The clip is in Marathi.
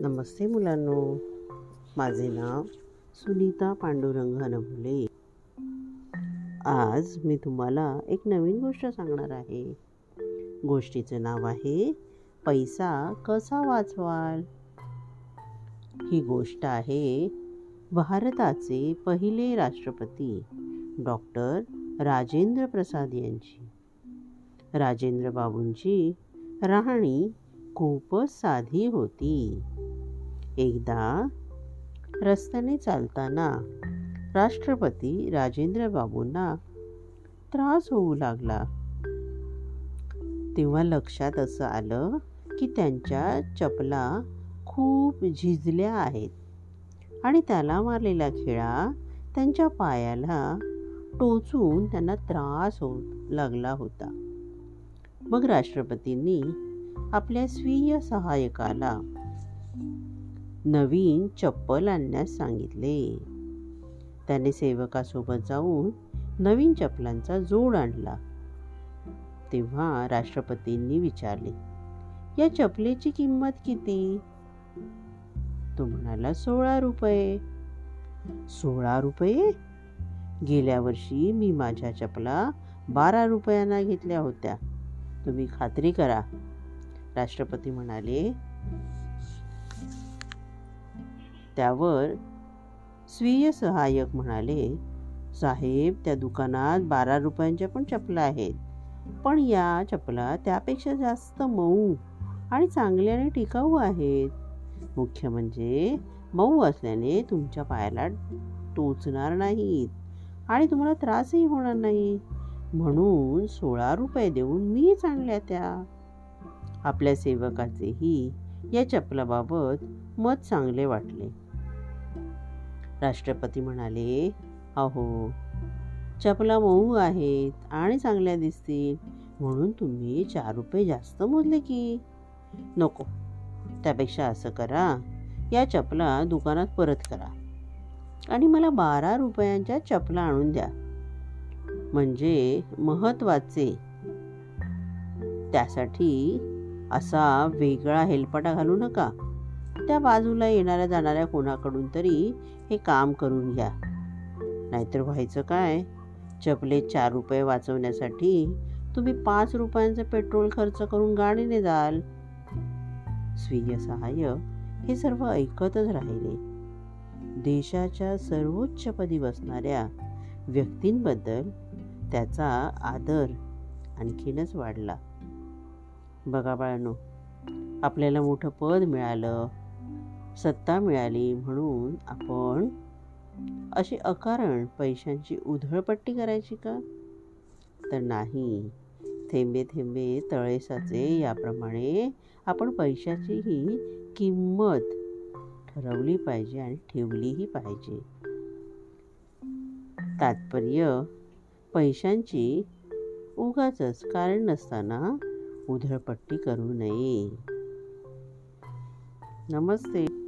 नमस्ते मुलांनो. माझे नाव सुनीता पांडुरंग हनभुले आज मी तुम्हाला एक नवीन गोष्ट सांगणार आहे. गोष्टीचं नाव आहे पैसा कसा वाचवाल? ही गोष्ट आहे भारताचे पहिले राष्ट्रपती डॉक्टर राजेंद्र प्रसाद यांची. राजेंद्र बाबूंची राहणी खूपच साधी होती. एकदा रस्त्याने चालताना राष्ट्रपती राजेंद्र बाबूंना त्रास होऊ लागला. तेव्हा लक्षात असं आलं की त्यांच्या चपला खूप झिजल्या आहेत आणि त्याला मारलेला खिळा त्यांच्या पायाला टोचून त्यांना त्रास होऊ लागला होता. मग राष्ट्रपतींनी आपल्या स्वीय सहाय्यकाला नवीन चप्पल आणण्यास सांगितले. त्याने सेवकासोबत जाऊन नवीन चपलांचा जोड आणला. तेव्हा राष्ट्रपतींनी विचारले या चपलेची किंमत किती? तो म्हणाला सोळा रुपये. सोळा रुपये? गेल्या वर्षी मी माझ्या चपला बारा रुपयांना घेतल्या होत्या. तुम्ही खात्री करा. राष्ट्रपती म्हणाले त्यावर स्वीय सहाय्यक म्हणाले साहेब त्या दुकानात बारा रुपयांच्या पण चपला आहेत. पण या चपला त्यापेक्षा जास्त मऊ आणि चांगल्या आणि टिकाऊ आहेत. मुख्य म्हणजे मऊ असल्याने तुमच्या पायाला टोचणार नाहीत आणि तुम्हाला त्रासही होणार नाही. म्हणून सोळा रुपये देऊन मीच आणल्या त्या. आपल्या सेवकाचेही या चपलाबाबत मत चांगले वाटले. राष्ट्रपती म्हणाले अहो चपला मऊ आहेत आणि चांगल्या दिसतील. म्हणून तुम्ही चार रुपये जास्त मोजले की. नको त्यापेक्षा असं करा. या चपला दुकानात परत करा आणि मला बारा रुपयांच्या चपला आणून द्या. म्हणजे महत्त्वाचे त्यासाठी असा वेगळा हेलपाटा घालू नका. त्या बाजूला येणाऱ्या जाणाऱ्या कोणाकडून तरी हे काम करून घ्या. नाहीतर व्हायचं काय? चपले चार रुपये वाचवण्यासाठी तुम्ही पाच रुपयांचं पेट्रोल खर्च करून गाडीने जाल. स्वीय सहाय्य हे सर्व ऐकतच राहिले. देशाच्या सर्वोच्च पदी बसणाऱ्या व्यक्तींबद्दल त्याचा आदर आणखीनच वाढला. बघा बाळांनो आपल्याला मोठं पद मिळालं. सत्ता मिळाली म्हणून आपण अशी अकारण पैशांची उधळपट्टी करायची का? तर नाही. थेंबे थेंबे तळे साचे याप्रमाणे आपण पैशाचीही किंमत ठरवली पाहिजे आणि ठेवलीही पाहिजे. तात्पर्य पैशांची उगाच कारण नसताना उधळपट्टी करू नये. नमस्ते.